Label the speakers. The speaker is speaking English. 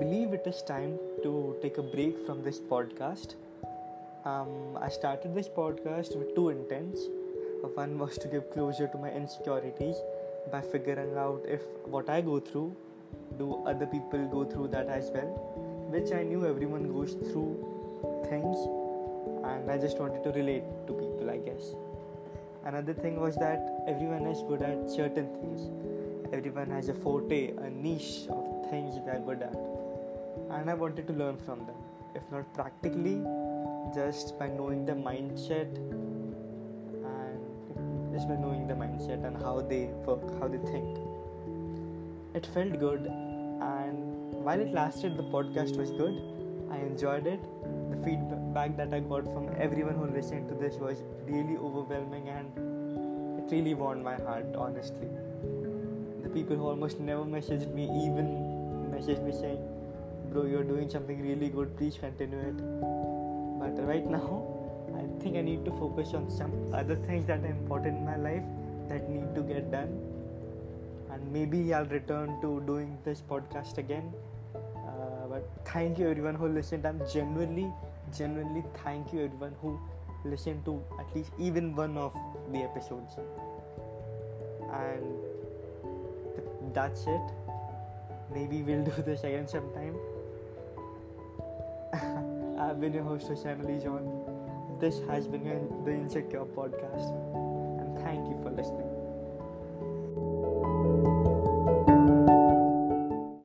Speaker 1: it is time to take a break from this podcast. Um, I started this podcast with two intents. One was to give closure to my insecurities by figuring out if what I go through, do other people go through that as well, which I knew everyone goes through things, and I just wanted to relate to people, I guess. Another thing was that everyone is good at certain things. Everyone has a forte, a niche of things they're good at, and I wanted to learn from them. If not practically, just by knowing the mindset and just by knowing the mindset and how they work, how they think. It felt good, and while it lasted, the podcast was good. I enjoyed it. The feedback that I got from everyone who listened to this was really overwhelming and it really warmed my heart, honestly. The people who almost never messaged me even messaged me saying, Bro, you're doing something really good, please continue it. But right now, I think I need to focus on some other things that are important in my life that need to get done. And maybe I'll return to doing this podcast again uh, but thank you everyone who listened i'm genuinely genuinely thank you everyone who listened to at least even one of the episodes and that's it maybe we'll do this again sometime. I've been your host Hoshan John. This has been the insecure podcast. And thank you for listening